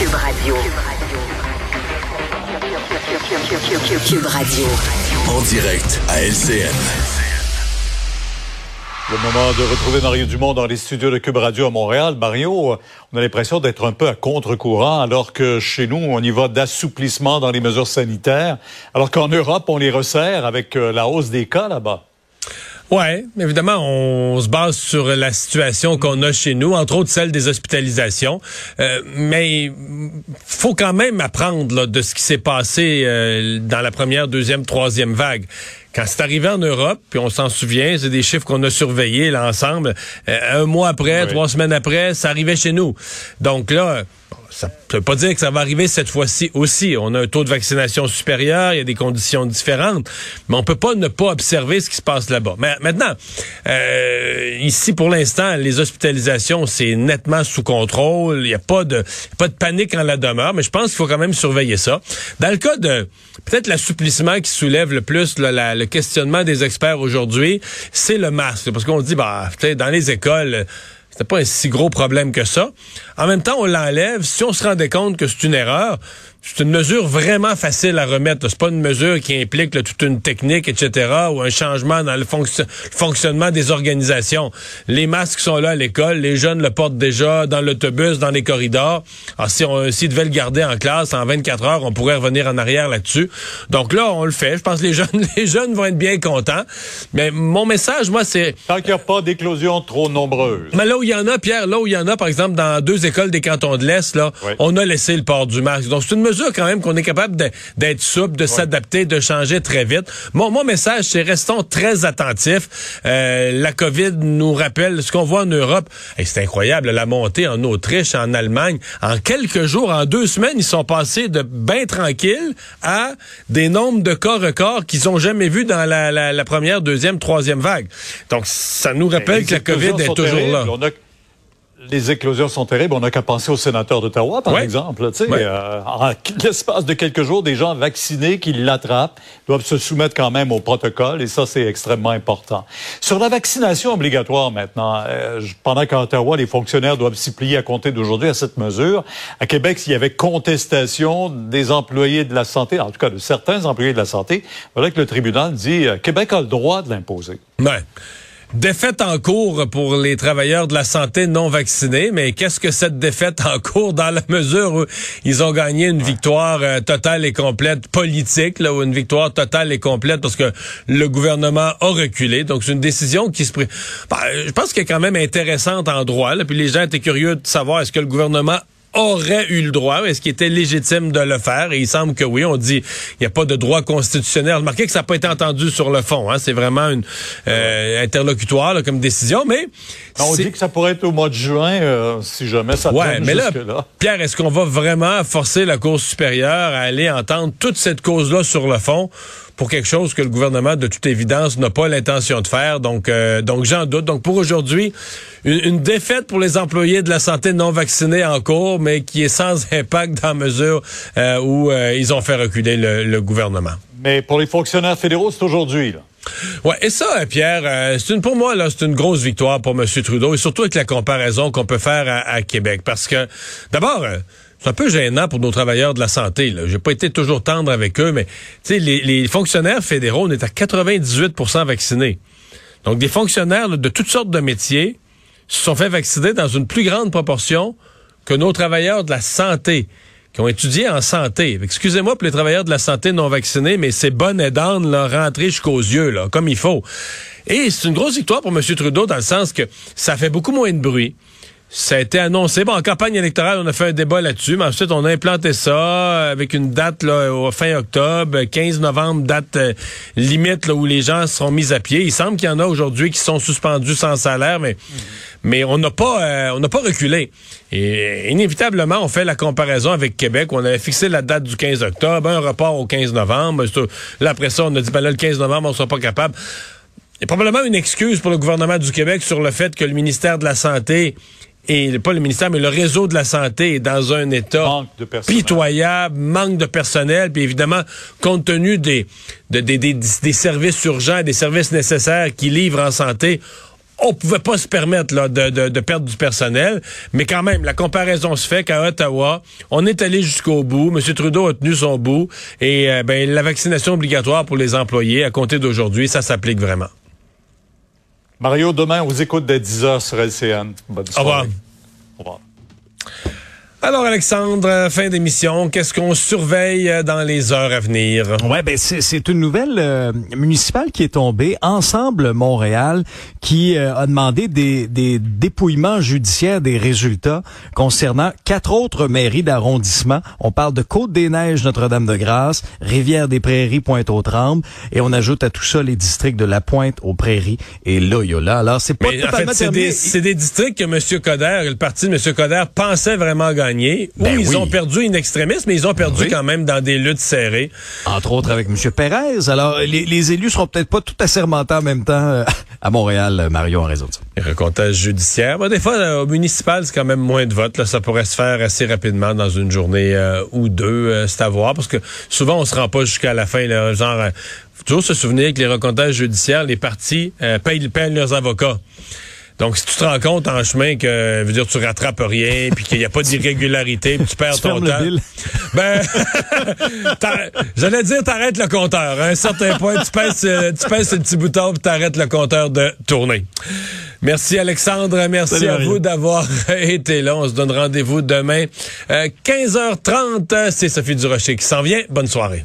Cube Radio. Cube Radio. En direct à LCN. Le moment de retrouver Mario Dumont dans les studios de Cube Radio à Montréal. Mario, on a l'impression d'être un peu à contre-courant alors que chez nous, on y va d'assouplissement dans les mesures sanitaires, alors qu'en Europe, on les resserre avec euh, la hausse des cas là-bas. Ouais, évidemment, on se base sur la situation qu'on a chez nous, entre autres celle des hospitalisations. Euh, mais faut quand même apprendre là, de ce qui s'est passé euh, dans la première, deuxième, troisième vague. Quand c'est arrivé en Europe, puis on s'en souvient, c'est des chiffres qu'on a surveillés l'ensemble. Euh, un mois après, trois semaines après, ça arrivait chez nous. Donc là, ça ne veut pas dire que ça va arriver cette fois-ci aussi. On a un taux de vaccination supérieur, il y a des conditions différentes, mais on peut pas ne pas observer ce qui se passe là-bas. Mais maintenant, euh, ici pour l'instant, les hospitalisations c'est nettement sous contrôle. Il n'y a pas de pas de panique en la demeure, mais je pense qu'il faut quand même surveiller ça. Dans le cas de peut-être l'assouplissement qui soulève le plus le questionnement des experts aujourd'hui, c'est le masque, parce qu'on dit bah dans les écoles c'était pas un si gros problème que ça. En même temps, on l'enlève. Si on se rendait compte que c'est une erreur, c'est une mesure vraiment facile à remettre. C'est pas une mesure qui implique toute une technique, etc., ou un changement dans le, fonctionnement des organisations. Les masques sont là à l'école, les jeunes le portent déjà dans l'autobus, dans les corridors. Alors, si on s'ils devaient le garder en classe en 24 heures, on pourrait revenir en arrière là-dessus. Donc là, on le fait. Je pense que les jeunes, les jeunes vont être bien contents. Mais mon message, moi, c'est... Tant qu'il n'y a pas d'éclosion trop nombreuse. Mais là où il y en a, Pierre, là où il y en a, par exemple, dans deux écoles des cantons de l'Est, là, on a laissé le port du masque. Donc, c'est une mesure quand même qu'on est capable d'être souple, de s'adapter, de changer très vite. Mon, mon message, c'est restons très attentifs. Euh, la COVID nous rappelle ce qu'on voit en Europe. Et c'est incroyable, la montée en Autriche, en Allemagne. En quelques jours, en deux semaines, ils sont passés de bien tranquilles à des nombres de cas records qu'ils ont jamais vus dans la, la, première, deuxième, troisième vague. Donc, ça nous rappelle que la COVID est toujours là les éclosions sont terribles. On n'a qu'à penser aux sénateurs d'Ottawa, par exemple. Euh, en l'espace de quelques jours, des gens vaccinés qui l'attrapent doivent se soumettre quand même au protocole, et ça, c'est extrêmement important. Sur la vaccination obligatoire maintenant, euh, pendant qu'à Ottawa, les fonctionnaires doivent s'y plier à compter d'aujourd'hui à cette mesure, à Québec, s'il y avait contestation des employés de la santé, en tout cas de certains employés de la santé, voilà que le tribunal dit euh, Québec a le droit de l'imposer. Ouais. Défaite en cours pour les travailleurs de la santé non vaccinés, mais qu'est-ce que cette défaite en cours dans la mesure où ils ont gagné une victoire euh, totale et complète politique, là, ou une victoire totale et complète parce que le gouvernement a reculé. Donc c'est une décision qui se... Ben, je pense qu'elle est quand même intéressante en droit. Là, puis les gens étaient curieux de savoir est-ce que le gouvernement aurait eu le droit, est-ce qu'il était légitime de le faire? Et il semble que oui. On dit il n'y a pas de droit constitutionnel. Remarquez que ça n'a pas été entendu sur le fond. Hein? C'est vraiment une euh, interlocutoire comme décision, mais on dit que ça pourrait être au mois de juin euh, si jamais ça ouais, mais là, Pierre, est-ce qu'on va vraiment forcer la Cour supérieure à aller entendre toute cette cause-là sur le fond? Pour quelque chose que le gouvernement, de toute évidence, n'a pas l'intention de faire. Donc, euh, donc j'en doute. Donc, pour aujourd'hui, une, défaite pour les employés de la santé non vaccinés en cours, mais qui est sans impact dans la mesure euh, où euh, ils ont fait reculer le, gouvernement. Mais pour les fonctionnaires fédéraux, c'est aujourd'hui. Ouais, et ça, Pierre, c'est une pour moi là, c'est une grosse victoire pour M. Trudeau et surtout avec la comparaison qu'on peut faire à, à Québec, parce que d'abord. C'est un peu gênant pour nos travailleurs de la santé. J'ai pas été toujours tendre avec eux, mais les, les fonctionnaires fédéraux, on est à 98% vaccinés. Donc, des fonctionnaires de toutes sortes de métiers se sont fait vacciner dans une plus grande proportion que nos travailleurs de la santé qui ont étudié en santé. Excusez-moi pour les travailleurs de la santé non vaccinés, mais c'est bonne et d'âne, là, rentrer jusqu'aux yeux, là, comme il faut. Et c'est une grosse victoire pour M. Trudeau dans le sens que ça fait beaucoup moins de bruit. Ça a été annoncé. Bon, en campagne électorale, on a fait un débat là-dessus, mais ensuite, on a implanté ça avec une date là, au fin octobre, 15 novembre, date euh, limite là, où les gens seront mis à pied. Il semble qu'il y en a aujourd'hui qui sont suspendus sans salaire, mais, mais on n'a pas euh, on n'a pas reculé. Et inévitablement, on fait la comparaison avec Québec. Où on avait fixé la date du 15 octobre, un report au 15 novembre. Là, après ça, on a dit, ben là, le 15 novembre, on sera pas capable. Il y a probablement une excuse pour le gouvernement du Québec sur le fait que le ministère de la Santé et pas le ministère, mais le réseau de la santé est dans un état pitoyable, manque de personnel, puis évidemment, compte tenu des, des, des, des services urgents, des services nécessaires qu'ils livrent en santé, on pouvait pas se permettre là, de, de, de, perdre du personnel, mais quand même, la comparaison se fait qu'à Ottawa, on est allé jusqu'au bout. M. Trudeau a tenu son bout et euh, ben, la vaccination obligatoire pour les employés à compter d'aujourd'hui, ça s'applique vraiment. Mario, demain, on vous écoute dès 10h sur LCN. Bonne soirée. Au revoir. Au revoir. Alors Alexandre, fin d'émission, qu'est-ce qu'on surveille euh, dans les heures à venir? Ouais, ben c'est une nouvelle euh, municipale qui est tombée, Ensemble Montréal, qui euh, a demandé des, des dépouillements judiciaires des résultats concernant quatre autres mairies d'arrondissement. On parle de Côte-des-Neiges, Notre-Dame-de-Grâce, Rivière-des-Prairies, Pointe-aux-Trembles, et on ajoute à tout ça les districts de La Pointe aux Prairies et Loyola. Alors c'est pas Mais en fait, c'est des, des, districts que M. Coder, le parti de M. Coder pensait vraiment gagner ben ils ont perdu une extrémiste, mais ils ont perdu quand même dans des luttes serrées. Entre autres avec M. Pérez. Alors, les, élus seront peut-être pas tout assermentés en même temps euh, à Montréal, Mario, en raison de ça. Les recomptages judiciaires. des fois, euh, au municipal, c'est quand même moins de votes. Là, ça pourrait se faire assez rapidement dans une journée euh, ou deux. c'est à voir, parce que souvent, on se rend pas jusqu'à la fin. Là, genre, faut toujours se souvenir que les recomptages judiciaires, les partis payent, payent leurs avocats. Donc, si tu te rends compte en chemin que, veux dire, tu rattrapes rien, puis qu'il n'y a pas d'irrégularité, puis tu perds ton temps. Ben, j'allais dire, t'arrêtes le compteur. À un certain point, tu pèses, euh, tu pèses ce petit bouton, puis t'arrêtes le compteur de tourner. Merci Alexandre, merci à vous d'avoir été là. On se donne rendez-vous demain 15h30. Euh, C'est Sophie Durocher qui s'en vient. Bonne soirée.